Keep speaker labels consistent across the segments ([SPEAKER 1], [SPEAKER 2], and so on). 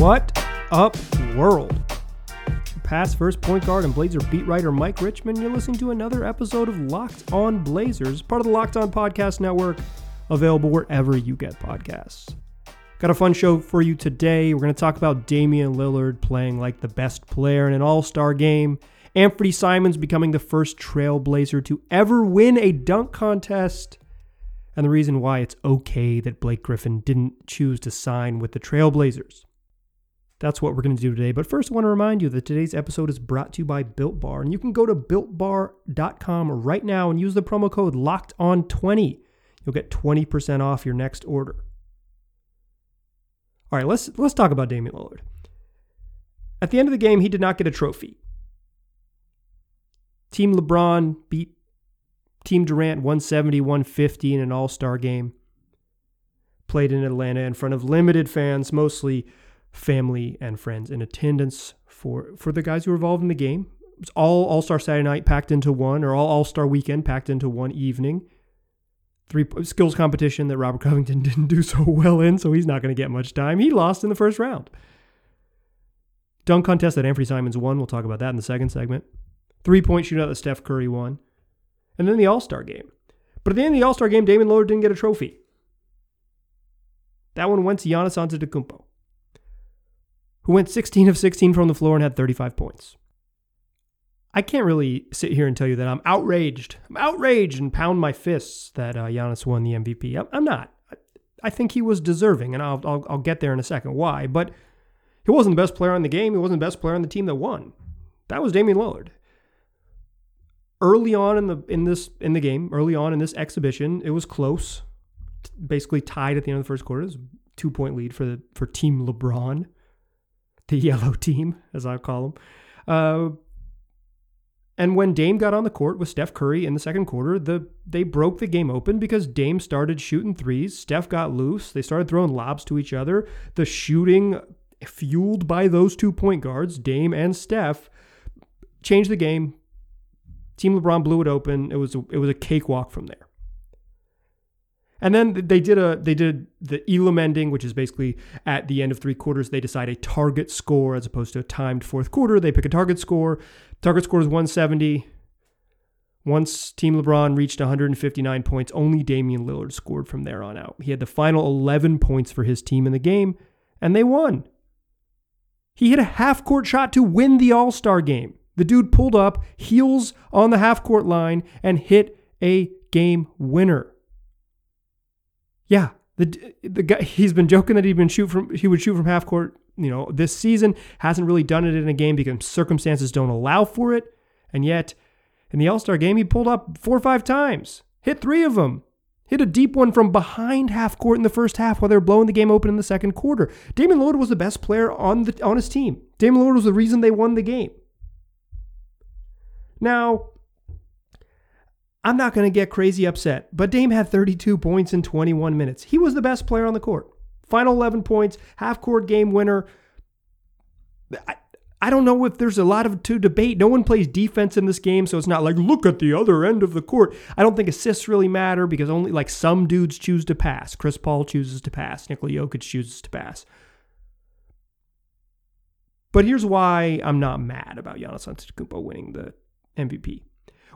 [SPEAKER 1] What up, world? Past first point guard and Blazer beat writer Mike Richman. You're listening to another episode of Locked On Blazers, part of the Locked On Podcast Network, available wherever you get podcasts. Got a fun show for you today. We're going to talk about Damian Lillard playing like the best player in an all star game, Anfernee Simons becoming the first trailblazer to ever win a dunk contest, and the reason why it's okay that Blake Griffin didn't choose to sign with the Trailblazers. That's what we're going to do today. But first, I want to remind you that today's episode is brought to you by Built Bar. And you can go to builtbar.com right now and use the promo code LOCKEDON20. You'll get 20% off your next order. All right, let's let's talk about Damian Lillard. At the end of the game, he did not get a trophy. Team LeBron beat Team Durant 170 150 in an all star game. Played in Atlanta in front of limited fans, mostly family and friends in attendance for, for the guys who were involved in the game. It was all All Star Saturday night packed into one, or all All Star weekend packed into one evening. Three skills competition that Robert Covington didn't do so well in, so he's not going to get much time. He lost in the first round. Dunk contest that Anfernee Simons won. We'll talk about that in the second segment. Three point shootout that Steph Curry won and then the All Star game. But at the end of the All Star game, Damian Lillard didn't get a trophy. That one went to Giannis Antetokounmpo, who went 16 of 16 from the floor and had 35 points. I can't really sit here and tell you that I'm outraged. I'm outraged and pound my fists that uh, Giannis won the MVP. I'm not. I think he was deserving, and I'll, I'll, I'll get there in a second why. But he wasn't the best player on the game. He wasn't the best player on the team that won. That was Damian Lillard early on in the in this in the game, early on in this exhibition, it was close. Basically tied at the end of the first quarter. It was two point lead for the for Team LeBron, the yellow team, as I call them. Uh, and when Dame got on the court with Steph Curry in the second quarter, the they broke the game open because Dame started shooting threes. Steph got loose. They started throwing lobs to each other. The shooting, fueled by those two point guards, Dame and Steph, changed the game. Team LeBron blew it open. It was a, it was a cakewalk from there. And then they did a they did the Elam ending, which is basically at the end of three quarters they decide a target score as opposed to a timed fourth quarter. They pick a target score. Target score is 170. Once Team LeBron reached 159 points, only Damian Lillard scored from there on out. He had the final 11 points for his team in the game, and they won. He hit a half court shot to win the All Star game. The dude pulled up, heels on the half court line, and hit a game winner. Yeah, the the guy he's been joking that he'd been shoot from he would shoot from half court, you know, this season. Hasn't really done it in a game because circumstances don't allow for it. And yet, in the All Star game, he pulled up four or five times, hit three of them, hit a deep one from behind half court in the first half while they were blowing the game open in the second quarter. Damian Lillard was the best player on the on his team. Damian Lillard was the reason they won the game. Now, I'm not going to get crazy upset, but Dame had 32 points in 21 minutes. He was the best player on the court. Final 11 points, half court game winner. I, I don't know if there's a lot of to debate. No one plays defense in this game, so it's not like look at the other end of the court. I don't think assists really matter because only like some dudes choose to pass. Chris Paul chooses to pass. Nikola Jokic chooses to pass. But here's why I'm not mad about Giannis Antetokounmpo winning the MVP.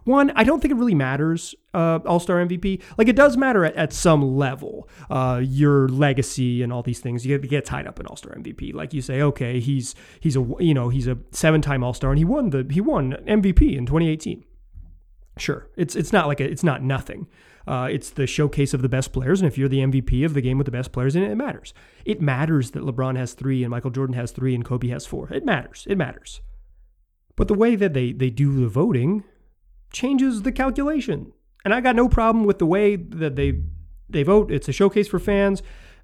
[SPEAKER 1] One, I don't think it really matters, uh, All Star MVP. Like it does matter at, at some level, uh, your legacy and all these things. You get, get tied up in All Star MVP. Like you say, okay, he's he's a you know he's a seven time All Star and he won the he won MVP in 2018. Sure, it's it's not like a, it's not nothing. Uh, it's the showcase of the best players, and if you're the MVP of the game with the best players in it, it matters. It matters that LeBron has three and Michael Jordan has three and Kobe has four. It matters. It matters. But the way that they, they do the voting changes the calculation. And I got no problem with the way that they they vote. It's a showcase for fans.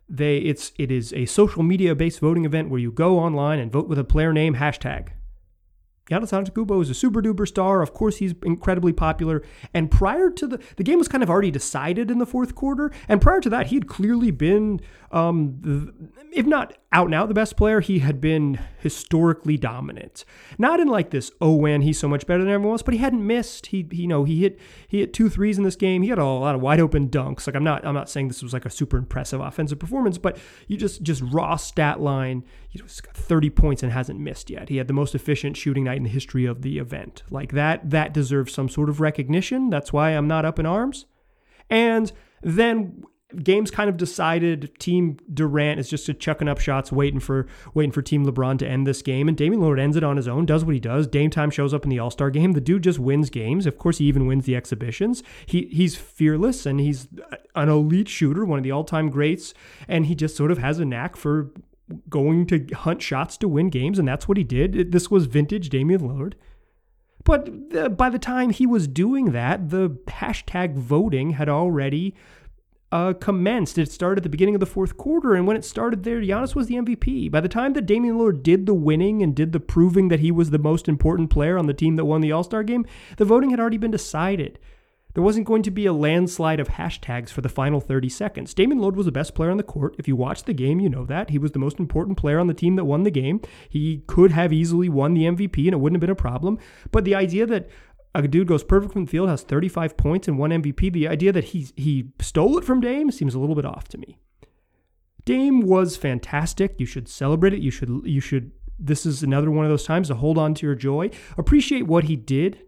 [SPEAKER 1] They it's it is a social media based voting event where you go online and vote with a player name hashtag. Giannis Antetokounmpo is a super duper star. Of course, he's incredibly popular. And prior to the the game was kind of already decided in the fourth quarter. And prior to that, he had clearly been, um, if not out and out the best player, he had been historically dominant. Not in like this, oh man, he's so much better than everyone else, but he hadn't missed. He, he you know, he hit he hit two threes in this game. He had a lot of wide open dunks. Like I'm not I'm not saying this was like a super impressive offensive performance, but you just just raw stat line. He's got 30 points and hasn't missed yet. He had the most efficient shooting night in the history of the event. Like that, that deserves some sort of recognition. That's why I'm not up in arms. And then games kind of decided team Durant is just chucking up shots waiting for waiting for team LeBron to end this game and Damian Lillard ends it on his own does what he does Dame time shows up in the All-Star game the dude just wins games of course he even wins the exhibitions he he's fearless and he's an elite shooter one of the all-time greats and he just sort of has a knack for going to hunt shots to win games, and that's what he did. This was vintage Damian Lillard. But uh, by the time he was doing that, the hashtag voting had already uh, commenced. It started at the beginning of the fourth quarter, and when it started there, Giannis was the MVP. By the time that Damian Lillard did the winning and did the proving that he was the most important player on the team that won the All Star game, the voting had already been decided. There wasn't going to be a landslide of hashtags for the final 30 seconds. Damian Lillard was the best player on the court. If you watch the game, you know that. He was the most important player on the team that won the game. He could have easily won the MVP and it wouldn't have been a problem. But the idea that a dude goes perfect from the field, has 35 points and one MVP, the idea that he, he stole it from Dame seems a little bit off to me. Dame was fantastic. You should celebrate it. You should you should this is another one of those times to hold on to your joy. Appreciate what he did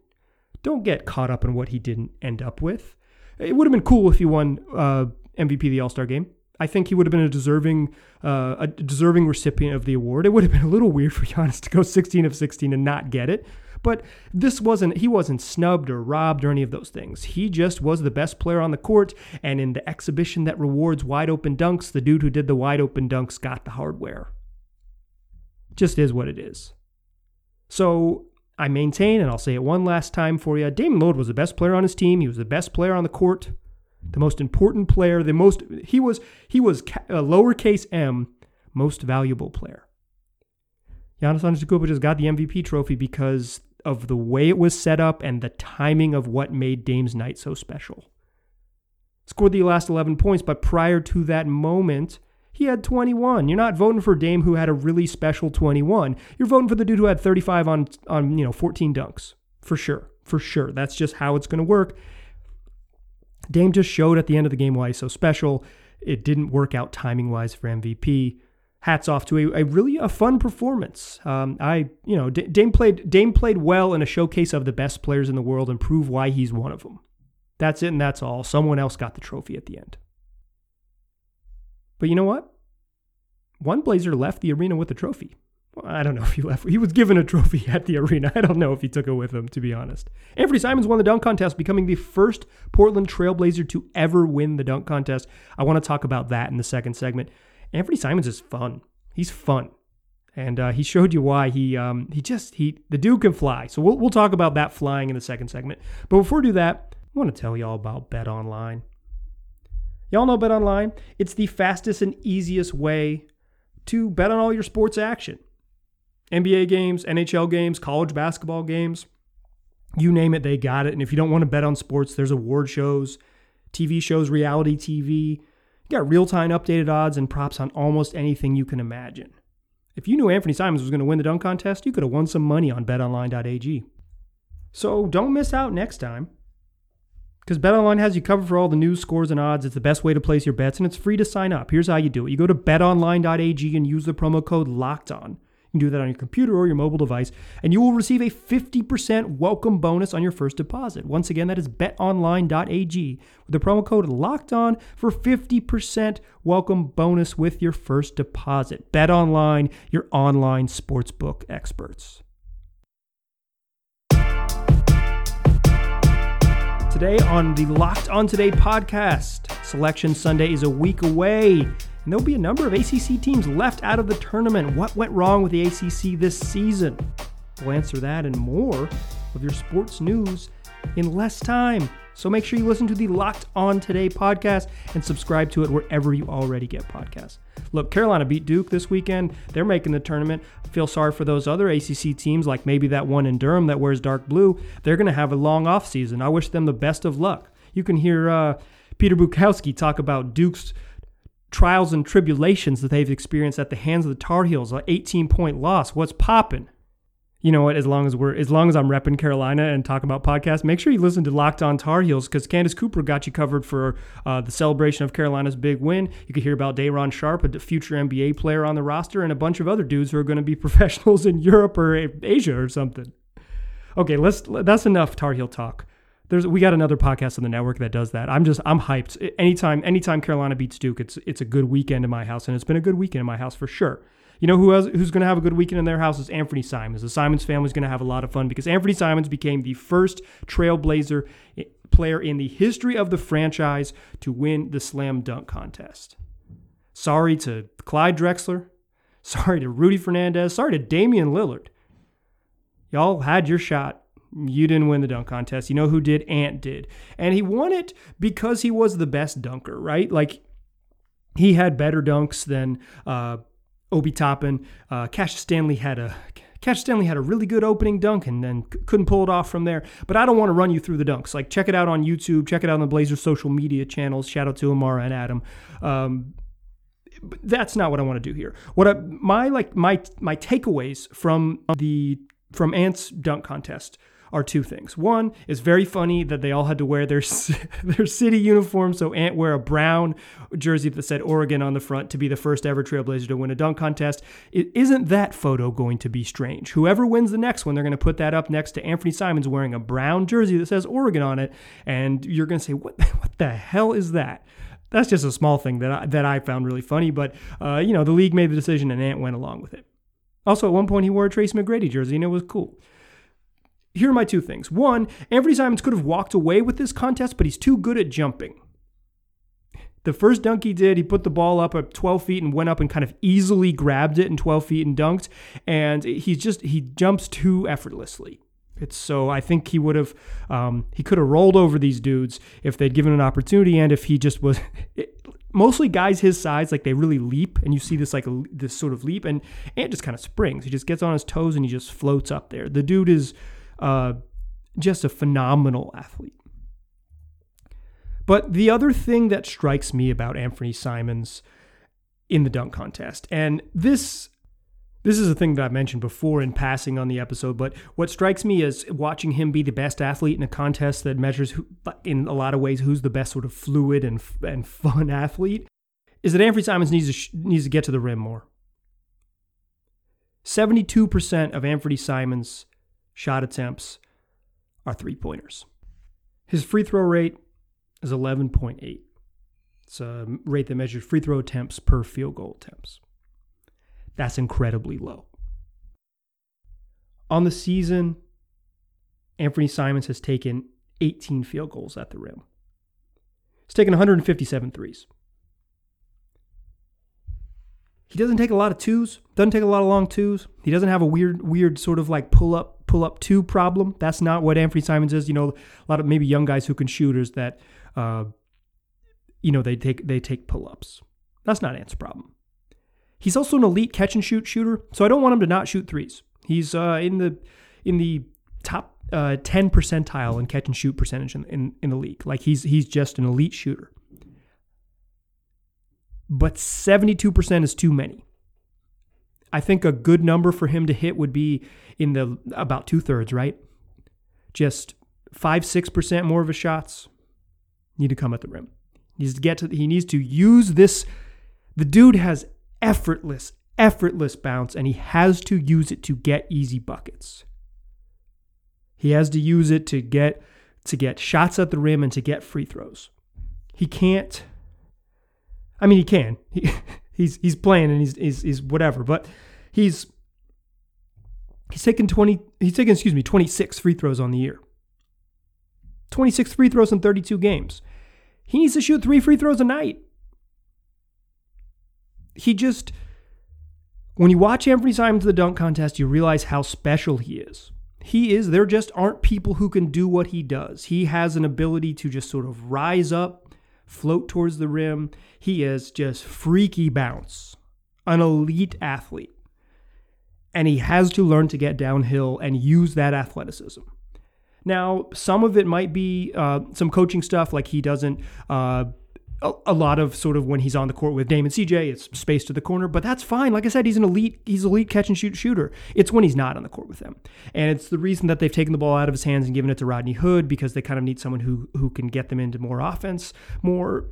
[SPEAKER 1] don't get caught up in what he didn't end up with. It would have been cool if he won uh, MVP the All Star game. I think he would have been a deserving uh, a deserving recipient of the award. It would have been a little weird for Giannis to go 16 of 16 and not get it. But this wasn't he wasn't snubbed or robbed or any of those things. He just was the best player on the court and in the exhibition that rewards wide open dunks, the dude who did the wide open dunks got the hardware. Just is what it is. So I maintain, and I'll say it one last time for you Damian Lillard was the best player on his team. He was the best player on the court, the most important player, the most, he was, he was a lowercase m, most valuable player. Giannis Antetokounmpo just got the MVP trophy because of the way it was set up and the timing of what made Dame's night so special. Scored the last 11 points, but prior to that moment, he had 21. You're not voting for Dame who had a really special 21. You're voting for the dude who had 35 on on, you know, 14 dunks. For sure. For sure. That's just how it's going to work. Dame just showed at the end of the game why he's so special. It didn't work out timing wise for MVP. Hats off to a, a really a fun performance. Um, I you know Dame played Dame played well in a showcase of the best players in the world and prove why he's one of them. That's it and that's all. Someone else got the trophy at the end. But you know what? One Blazer left the arena with a trophy. Well, I don't know if he left. He was given a trophy at the arena. I don't know if he took it with him, to be honest. Anfernee Simons won the dunk contest, becoming the first Portland Trailblazer to ever win the dunk contest. I want to talk about that in the second segment. Anfernee Simons is fun. He's fun, and uh, he showed you why. He um, he just he the dude can fly. So we'll we'll talk about that flying in the second segment. But before we do that, I want to tell you all about Bet Online. Y'all know Bet Online? It's the fastest and easiest way to bet on all your sports action. NBA games, NHL games, college basketball games, you name it, they got it. And if you don't want to bet on sports, there's award shows, TV shows, reality TV. You got real time updated odds and props on almost anything you can imagine. If you knew Anfernee Simons was going to win the dunk contest, you could have won some money on betonline.ag. So don't miss out next time. Because BetOnline has you covered for all the news, scores, and odds. It's the best way to place your bets, and it's free to sign up. Here's how you do it: you go to BetOnline.ag and use the promo code Locked On. You can do that on your computer or your mobile device, and you will receive a 50% welcome bonus on your first deposit. Once again, that is BetOnline.ag with the promo code Locked On for 50% welcome bonus with your first deposit. BetOnline, your online sportsbook experts. Today on the Locked On Today podcast, Selection Sunday is a week away, and there'll be a number of ACC teams left out of the tournament. What went wrong with the ACC this season? We'll answer that and more with your sports news in less time. So make sure you listen to the Locked On Today podcast and subscribe to it wherever you already get podcasts. Look, Carolina beat Duke this weekend. They're making the tournament. I feel sorry for those other ACC teams, like maybe that one in Durham that wears dark blue. They're going to have a long off season. I wish them the best of luck. You can hear uh, Peter Bukowski talk about Duke's trials and tribulations that they've experienced at the hands of the Tar Heels, an 18 point loss. What's popping? You know what? As long as we're as long as I'm repping Carolina and talking about podcasts, make sure you listen to Locked On Tar Heels because Candace Cooper got you covered for uh, the celebration of Carolina's big win. You could hear about Day'Ron Sharpe, a future NBA player on the roster, and a bunch of other dudes who are going to be professionals in Europe or Asia or something. Okay, let's. That's enough Tar Heel talk. There's we got another podcast on the network that does that. I'm just I'm hyped. Anytime anytime Carolina beats Duke, it's it's a good weekend in my house, and it's been a good weekend in my house for sure. You know who has, who's going to have a good weekend in their house is Anfernee Simons. The Simons family is going to have a lot of fun because Anfernee Simons became the first Trailblazer eh, player in the history of the franchise to win the slam dunk contest. Sorry to Clyde Drexler. Sorry to Rudy Fernandez. Sorry to Damian Lillard. Y'all had your shot. You didn't win the dunk contest. You know who did? Ant did. And he won it because he was the best dunker, right? Like, he had better dunks than uh, Obi Toppin. Uh, Cassius Stanley had a Cassius Stanley had a really good opening dunk and then couldn't pull it off from there. But I don't want to run you through the dunks. Like check it out on YouTube. Check it out on the Blazers social media channels. Shout out to Amara and Adam. Um, that's not what I want to do here. What I, my like my my takeaways from the from Ant's dunk contest are two things. One is very funny that they all had to wear their their city uniform. So Ant wear a brown jersey that said Oregon on the front to be the first ever Trailblazer to win a dunk contest. Isn't that photo going to be strange? Whoever wins the next one, they're going to put that up next to Anfernee Simons wearing a brown jersey that says Oregon on it, and you're going to say, "What? What the hell is that?" That's just a small thing that I, that I found really funny, but uh, you know the league made the decision and Ant went along with it. Also, at one point, he wore a Tracy McGrady jersey, and it was cool here are my two things. One, Anfernee Simons could have walked away with this contest, but he's too good at jumping. The first dunk he did, he put the ball up at 12 feet and went up and kind of easily grabbed it in 12 feet and dunked. And he's just, he jumps too effortlessly. It's so I think he would have, um, he could have rolled over these dudes if they'd given an opportunity and if he just was, it, mostly guys his size, like they really leap, and you see this like this sort of leap, and Ant just kind of springs. He just gets on his toes and he just floats up there. The dude is uh, just a phenomenal athlete. But the other thing that strikes me about Anfernee Simons in the dunk contest, and this this is a thing that I mentioned before in passing on the episode, but what strikes me is watching him be the best athlete in a contest that measures, who, in a lot of ways, who's the best sort of fluid and and fun athlete, is that Anfernee Simons needs to needs to get to the rim more. Seventy-two percent of Anfernee Simons' shot attempts are three pointers. His free throw rate is 11.8. It's a rate that measures free throw attempts per field goal attempts. That's incredibly low. On the season, Anfernee Simons has taken 18 field goals at the rim. He's taken 157 threes. He doesn't take a lot of twos, doesn't take a lot of long twos. He doesn't have a weird, weird sort of like pull up, pull up two problem. That's not what Anfernee Simons is. You know, a lot of maybe young guys who can shooters that, uh, you know, they take they take pull ups. That's not Ant's problem. He's also an elite catch and shoot shooter, so I don't want him to not shoot threes. He's uh, in the in the top uh, 10 percentile in catch and shoot percentage in, in, in the league. Like he's he's just an elite shooter but 72% is too many. I think a good number for him to hit would be in the about two thirds, right? Just five, six percent more of his shots need to come at the rim. He needs to get to. He needs to use this. The dude has effortless, effortless bounce, and he has to use it to get easy buckets. He has to use it to get to get shots at the rim and to get free throws. He can't I mean, he can. He, he's he's playing and he's, he's he's whatever, but he's he's taken 20 he's taken excuse me 26 free throws on the year. 26 free throws in 32 games. He needs to shoot three free throws a night. He just when you watch Anfernee Simons the dunk contest you realize how special he is. He is there just aren't people who can do what he does. He has an ability to just sort of rise up float towards the rim. He is just freaky bounce, an elite athlete. And he has to learn to get downhill and use that athleticism. Now, some of it might be uh, some coaching stuff, like he doesn't uh, a, a lot of sort of when he's on the court with Damon CJ, it's space to the corner, but that's fine. Like I said, he's an elite, he's elite catch and shoot shooter. It's when he's not on the court with them, and it's the reason that they've taken the ball out of his hands and given it to Rodney Hood because they kind of need someone who who can get them into more offense, more.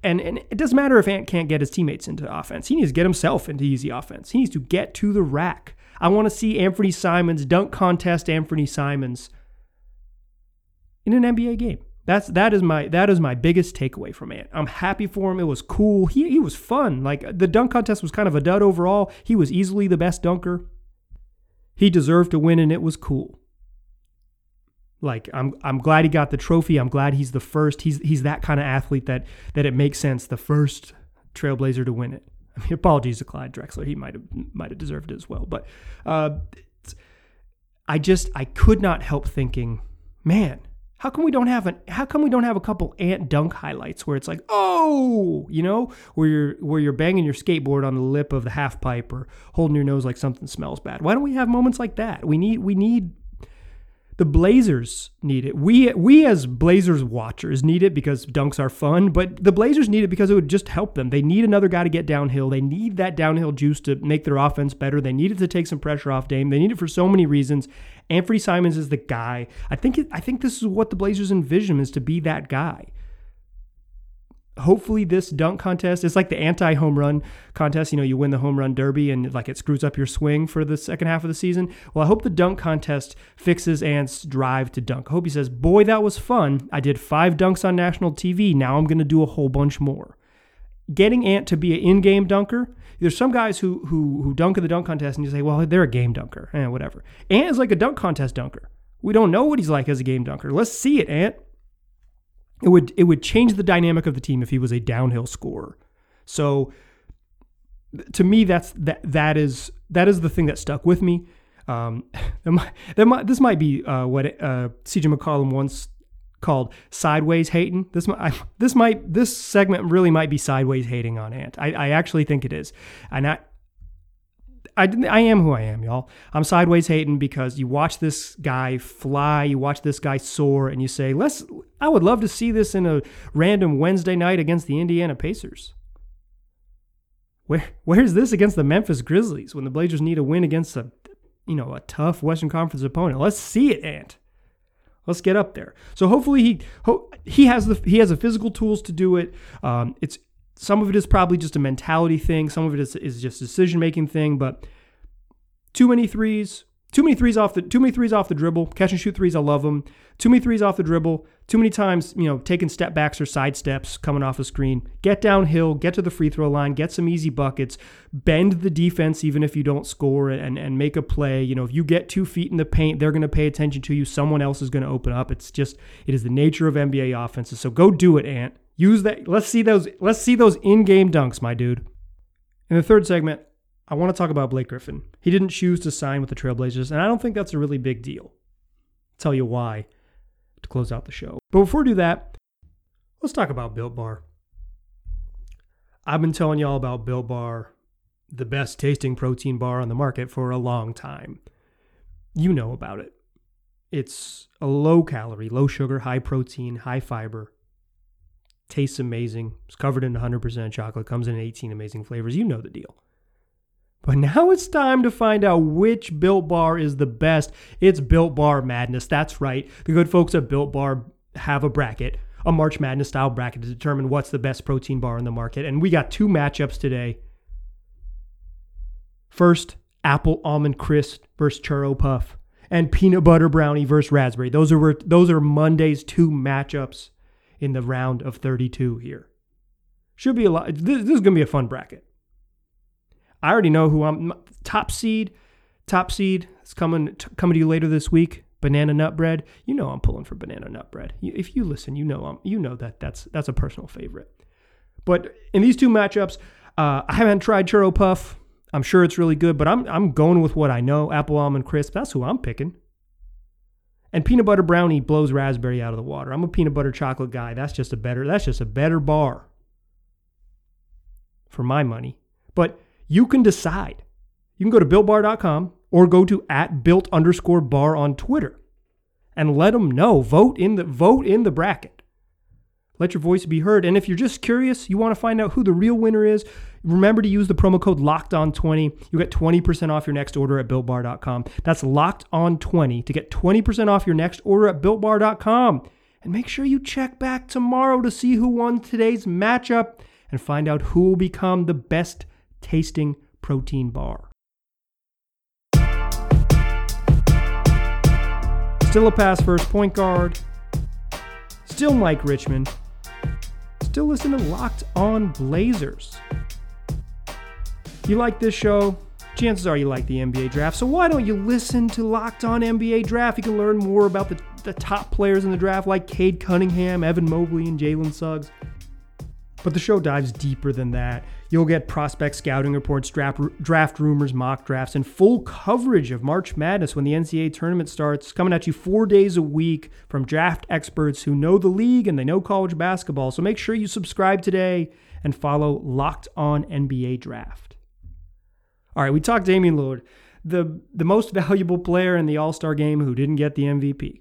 [SPEAKER 1] And, and it doesn't matter if Ant can't get his teammates into offense. He needs to get himself into easy offense. He needs to get to the rack. I want to see Anfernee Simons dunk contest Anfernee Simons in an NBA game. That's that is my that is my biggest takeaway from it. I'm happy for him. It was cool. He he was fun. Like the dunk contest was kind of a dud overall. He was easily the best dunker. He deserved to win and it was cool. Like I'm I'm glad he got the trophy. I'm glad he's the first. He's he's that kind of athlete that that it makes sense the first trailblazer to win it. I mean, apologies to Clyde Drexler. He might have might have deserved it as well. But uh, I just I could not help thinking, man, how come we don't have an how come we don't have a couple ant dunk highlights where it's like, oh, you know, where you're where you're banging your skateboard on the lip of the half pipe or holding your nose like something smells bad. Why don't we have moments like that? We need we need the Blazers need it. We we as Blazers watchers need it because dunks are fun, but the Blazers need it because it would just help them. They need another guy to get downhill. They need that downhill juice to make their offense better. They need it to take some pressure off Dame. They need it for so many reasons. Anfernee Simons is the guy. I think I think this is what the Blazers envision is to be that guy hopefully this dunk contest is like the anti home run contest. You know, you win the home run derby and like it screws up your swing for the second half of the season. Well, I hope the dunk contest fixes Ant's drive to dunk. I hope he says, Boy, that was fun. I did five dunks on national TV. Now I'm going to do a whole bunch more. Getting Ant to be an in game dunker. There's some guys who, who who dunk in the dunk contest and you say, well, they're a game dunker. Eh, whatever. Ant is like a dunk contest dunker. We don't know what he's like as a game dunker. Let's see it, Ant it would it would change the dynamic of the team if he was a downhill scorer. So to me, that's that that is that is the thing that stuck with me. Um, that might, that might, this might be uh, what uh, CJ McCollum once called sideways hating. This might I, this might this segment really might be sideways hating on Ant. I, I actually think it is, and I I, I am who I am, y'all. I'm sideways hating because you watch this guy fly, you watch this guy soar, and you say, "Let's." I would love to see this in a random Wednesday night against the Indiana Pacers. Where where's this against the Memphis Grizzlies when the Blazers need a win against a, you know, a tough Western Conference opponent? Let's see it, Ant. Let's get up there. So hopefully he he has the he has the physical tools to do it. Um, it's some of it is probably just a mentality thing. Some of it is, is just a decision making thing. But too many threes, too many threes off the too many threes off the dribble. Catch and shoot threes, I love them. Too many threes off the dribble. Too many times, you know, taking step backs or side steps coming off the screen. Get downhill, get to the free throw line, get some easy buckets, bend the defense even if you don't score and and make a play. You know, if you get two feet in the paint, they're going to pay attention to you. Someone else is going to open up. It's just it is the nature of NBA offenses. So go do it, Ant. Use that. Let's see those. Let's see those in-game dunks, my dude. In the third segment, I want to talk about Blake Griffin. He didn't choose to sign with the Trailblazers, and I don't think that's a really big deal. I'll tell you why to close out the show. But before we do that, let's talk about Built Bar. I've been telling y'all about Built Bar, the best tasting protein bar on the market for a long time. You know about it. It's a low calorie, low sugar, high protein, high fiber tastes amazing. It's covered in 100% chocolate, comes in 18 amazing flavors. You know the deal. But now it's time to find out which Built Bar is the best. It's Built Bar Madness. That's right. The good folks at Built Bar have a bracket, a March Madness style bracket to determine what's the best protein bar in the market. And we got two matchups today. First, apple almond crisp versus churro puff, and peanut butter brownie versus raspberry. Those are those are Monday's two matchups in the round of 32 here. Should be a lot. This, this is going to be a fun bracket. I already know who I'm. Top seed, top seed is coming t- coming to you later this week. Banana nut bread. You know I'm pulling for banana nut bread. If you listen, you know I'm, you know that that's that's a personal favorite. But in these two matchups, uh, I haven't tried churro puff. I'm sure it's really good, but I'm I'm going with what I know. Apple almond crisp. That's who I'm picking. And peanut butter brownie blows raspberry out of the water. I'm a peanut butter chocolate guy. That's just a better that's just a better bar for my money. But you can decide. You can go to builtbar.com or go to at built underscore bar on Twitter and let them know. Vote in the vote in the bracket. Let your voice be heard. And if you're just curious, you want to find out who the real winner is, remember to use the promo code locked on 20 you get 20% off your next order at builtbar.com that's locked on 20 to get 20% off your next order at builtbar.com and make sure you check back tomorrow to see who won today's matchup and find out who will become the best tasting protein bar. Still a pass first point guard. Still mike richman still listen to locked on blazers you like this show? Chances are you like the NBA draft. So why don't you listen to Locked On NBA Draft? You can learn more about the, the top players in the draft like Cade Cunningham, Evan Mobley, and Jalen Suggs. But the show dives deeper than that. You'll get prospect scouting reports, draft, draft rumors, mock drafts, and full coverage of March Madness when the NCAA tournament starts, coming at you four days a week from draft experts who know the league and they know college basketball. So make sure you subscribe today and follow Locked On NBA Draft. All right, we talked Damian Lillard, the the most valuable player in the All Star game who didn't get the MVP.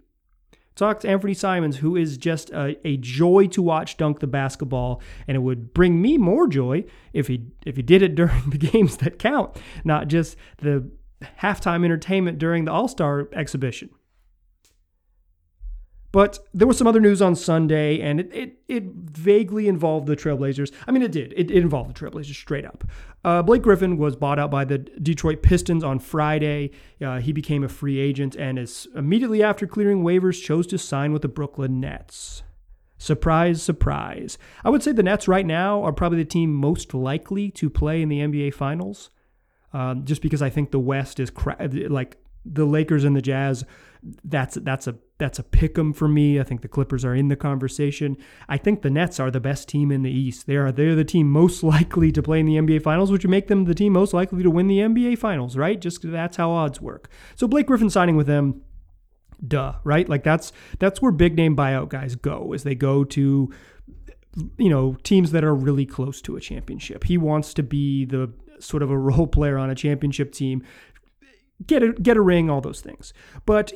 [SPEAKER 1] Talked Anfernee Simons, who is just a, a joy to watch dunk the basketball, and it would bring me more joy if he if he did it during the games that count, not just the halftime entertainment during the All Star exhibition. But there was some other news on Sunday, and it, it, it vaguely involved the Trailblazers. I mean, it did. It, it involved the Trailblazers straight up. Uh, Blake Griffin was bought out by the Detroit Pistons on Friday. Uh, he became a free agent, and is immediately after clearing waivers, chose to sign with the Brooklyn Nets. Surprise, surprise. I would say the Nets right now are probably the team most likely to play in the NBA Finals, um, just because I think the West is cra- like the Lakers and the Jazz that's that's a that's a pick 'em for me. I think the Clippers are in the conversation. I think the Nets are the best team in the East. They are they're the team most likely to play in the NBA Finals, which would make them the team most likely to win the NBA Finals, right? Just that's how odds work. So Blake Griffin signing with them, duh, right? Like that's that's where big name buyout guys go, is they go to you know teams that are really close to a championship. He wants to be the sort of a role player on a championship team get a get a ring, all those things. But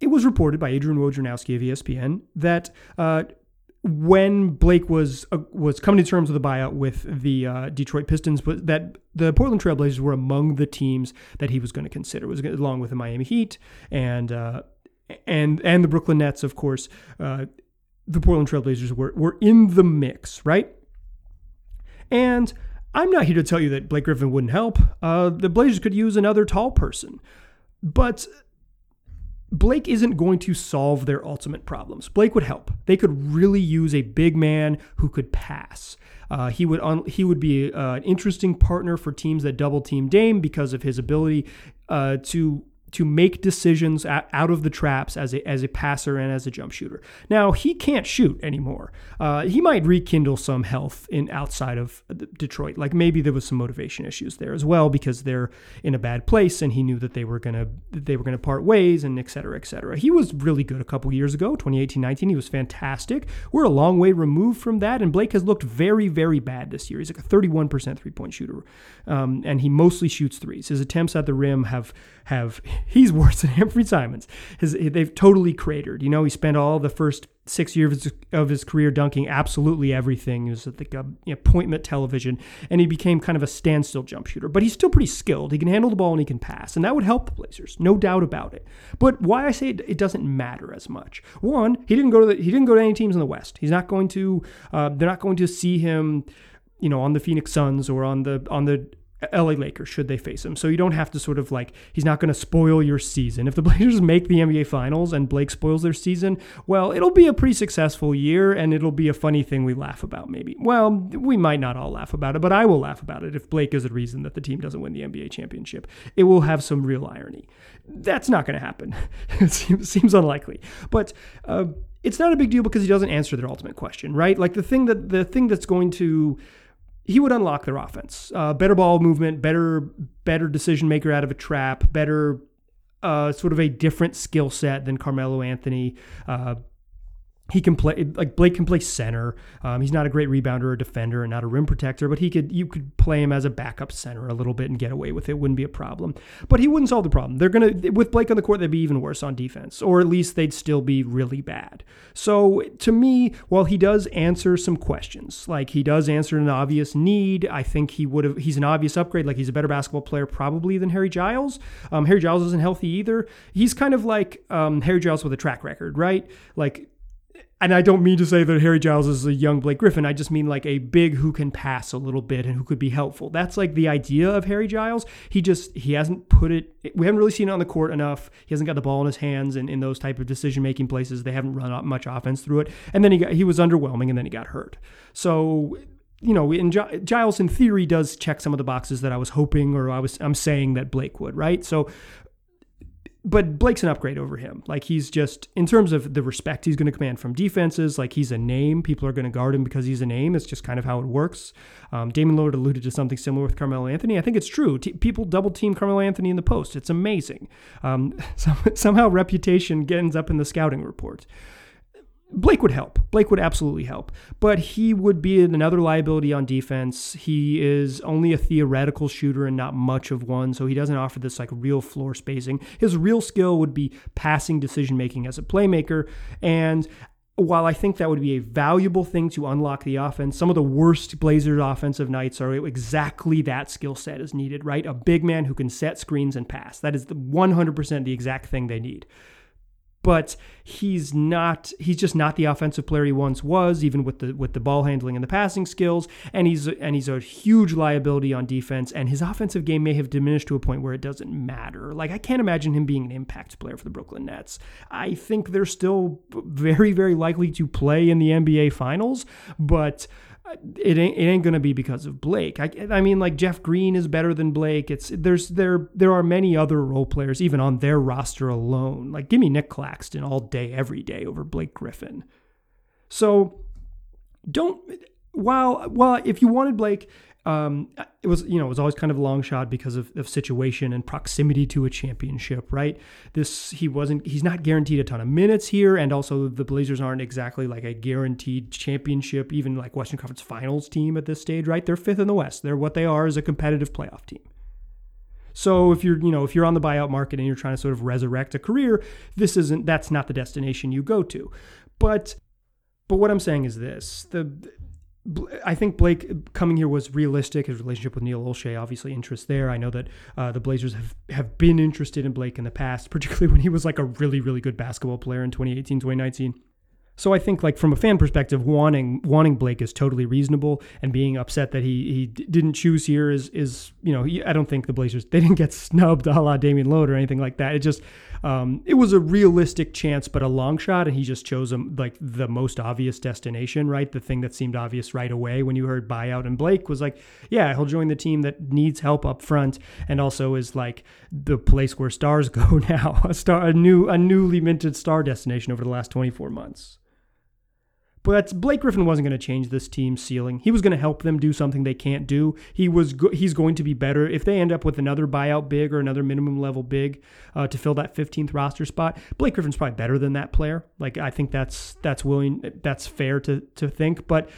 [SPEAKER 1] it was reported by Adrian Wojnarowski of ESPN that uh, when Blake was uh, was coming to terms with a buyout with the uh, Detroit Pistons, but that the Portland Trailblazers were among the teams that he was going to consider, was along with the Miami Heat and uh, and and the Brooklyn Nets, of course. Uh, the Portland Trailblazers were were in the mix, right? And I'm not here to tell you that Blake Griffin wouldn't help. Uh, the Blazers could use another tall person. But Blake isn't going to solve their ultimate problems. Blake would help. They could really use a big man who could pass. Uh, he would un- he would be uh, an interesting partner for teams that double team Dame because of his ability uh, to to make decisions out of the traps as a, as a passer and as a jump shooter. Now, he can't shoot anymore. Uh, he might rekindle some health in outside of Detroit. Like maybe there was some motivation issues there as well because they're in a bad place and he knew that they were to they were to part ways and et cetera, et cetera. He was really good a couple years ago, 2018-19. He was fantastic. We're a long way removed from that and Blake has looked very, very bad this year. He's like a 31% three-point shooter um, and he mostly shoots threes. His attempts at the rim have have he's worse than Anfernee Simons. His, they've totally cratered. You know, he spent all the first six years of his career dunking absolutely everything. He was like a you know, appointment television, and he became kind of a standstill jump shooter. But he's still pretty skilled. He can handle the ball and he can pass, and that would help the Blazers, no doubt about it. But why I say it, it doesn't matter as much. One, he didn't go to the, he didn't go to any teams in the West. He's not going to. Uh, they're not going to see him you know on the Phoenix Suns or on the on the LA Lakers should they face him. So you don't have to sort of like he's not going to spoil your season. If the Blazers make the NBA finals and Blake spoils their season, well, it'll be a pretty successful year and it'll be a funny thing we laugh about maybe. Well, we might not all laugh about it, but I will laugh about it if Blake is the reason that the team doesn't win the NBA championship. It will have some real irony. That's not going to happen. it seems, seems unlikely. But uh, it's not a big deal because he doesn't answer their ultimate question, right? Like the thing that the thing that's going to he would unlock their offense. Uh, better ball movement, better better decision maker out of a trap, better uh, sort of a different skill set than Carmelo Anthony. Uh, he can play like Blake can play center. Um, he's not a great rebounder or defender and not a rim protector, but he could you could play him as a backup center a little bit and get away with it. Wouldn't be a problem. But he wouldn't solve the problem. They're gonna with Blake on the court, they'd be even worse on defense, or at least they'd still be really bad. So to me, while he does answer some questions, like he does answer an obvious need, I think he would have. He's an obvious upgrade. Like he's a better basketball player probably than Harry Giles. Um, Harry Giles isn't healthy either. He's kind of like um, Harry Giles with a track record, right? Like and I don't mean to say that Harry Giles is a young Blake Griffin. I just mean like a big who can pass a little bit and who could be helpful. That's like the idea of Harry Giles. He just he hasn't put it. We haven't really seen it on the court enough. He hasn't got the ball in his hands and in those type of decision making places. They haven't run up much offense through it. And then he got he was underwhelming and then he got hurt. So you know, in Giles in theory does check some of the boxes that I was hoping or I was I'm saying that Blake would, right? So but Blake's an upgrade over him. Like he's just in terms of the respect he's going to command from defenses. Like he's a name. People are going to guard him because he's a name. It's just kind of how it works. Um, Damian Lillard alluded to something similar with Carmelo Anthony. I think it's true. T- people double team Carmelo Anthony in the post. It's amazing. Um, some, somehow reputation ends up in the scouting report. Blake would help. Blake would absolutely help. But he would be another liability on defense. He is only a theoretical shooter and not much of one, so he doesn't offer this like real floor spacing. His real skill would be passing decision making as a playmaker. And while I think that would be a valuable thing to unlock the offense, some of the worst Blazers offensive nights are exactly that skill set is needed, right? A big man who can set screens and pass. That is the 100% the exact thing they need but he's not he's just not the offensive player he once was even with the with the ball handling and the passing skills. And he's and he's a huge liability on defense and his offensive game may have diminished to a point where it doesn't matter. Like I can't imagine him being an impact player for the Brooklyn Nets. I think they're still very very likely to play in the NBA finals but it ain't, it ain't gonna be because of Blake. I, I mean, like Jeff Green is better than Blake. It's there's there there are many other role players even on their roster alone. Like give me Nick Claxton all day every day over Blake Griffin. So don't while while if you wanted Blake um, it was you know it was always kind of a long shot because of, of situation and proximity to a championship, right? This he wasn't he's not guaranteed a ton of minutes here, and also the Blazers aren't exactly like a guaranteed championship, even like Western Conference Finals team at this stage, right? They're fifth in the West. They're what they are is a competitive playoff team. So if you're, you know, if you're on the buyout market and you're trying to sort of resurrect a career, this isn't that's not the destination you go to. But but what I'm saying is this: the I think Blake coming here was realistic. His relationship with Neil Olshey, obviously, interest there. I know that uh, the Blazers have, have been interested in Blake in the past, particularly when he was like a really, really good basketball player in 2018, 2019. So I think like from a fan perspective, wanting wanting Blake is totally reasonable, and being upset that he he didn't choose here is is you know I don't think the Blazers they didn't get snubbed a la Damian Lillard or anything like that. It just um, it was a realistic chance, but a long shot, and he just chose him like the most obvious destination, right? The thing that seemed obvious right away when you heard buyout and Blake was like, yeah, he'll join the team that needs help up front, and also is like the place where stars go now, a star, a new, a newly minted star destination over the last 24 months. But Blake Griffin wasn't going to change this team's ceiling. He was going to help them do something they can't do. He was go- he's going to be better if they end up with another buyout big or another minimum level big uh, to fill that 15th roster spot. Blake Griffin's probably better than that player. Like I think that's that's willing that's fair to to think, but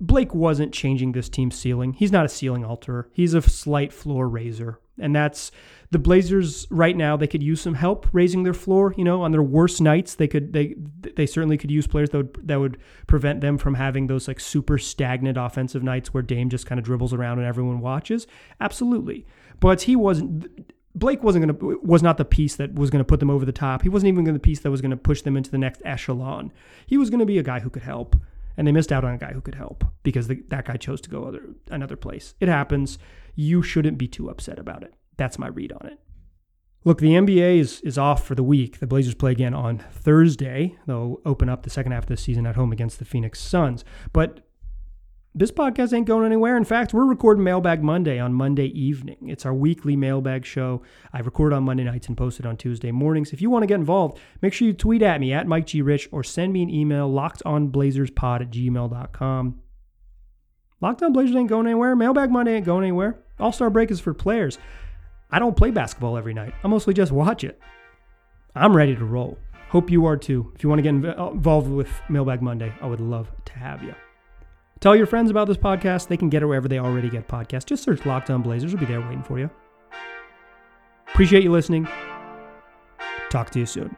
[SPEAKER 1] Blake wasn't changing this team's ceiling. He's not a ceiling alterer. He's a slight floor raiser. And that's the Blazers right now. They could use some help raising their floor. You know, on their worst nights, they could they they certainly could use players that would that would prevent them from having those like super stagnant offensive nights where Dame just kind of dribbles around and everyone watches. Absolutely, but he wasn't. Blake wasn't going to was not the piece that was going to put them over the top. He wasn't even going to the piece that was going to push them into the next echelon. He was going to be a guy who could help and they missed out on a guy who could help because the, that guy chose to go other another place. It happens. You shouldn't be too upset about it. That's my read on it. Look, the NBA is, is off for the week. The Blazers play again on Thursday. They'll open up the second half of the season at home against the Phoenix Suns. But this podcast ain't going anywhere. In fact, we're recording Mailbag Monday on Monday evening. It's our weekly mailbag show. I record on Monday nights and post it on Tuesday mornings. If you want to get involved, make sure you tweet at me at Mike G. Rich or send me an email, lockedonblazerspod at gmail.com. Locked on Blazers ain't going anywhere. Mailbag Monday ain't going anywhere. All Star break is for players. I don't play basketball every night. I mostly just watch it. I'm ready to roll. Hope you are too. If you want to get uh, involved with Mailbag Monday, I would love to have you. Tell your friends about this podcast. They can get it wherever they already get podcasts. Just search Locked On Blazers. We'll be there waiting for you. Appreciate you listening. Talk to you soon.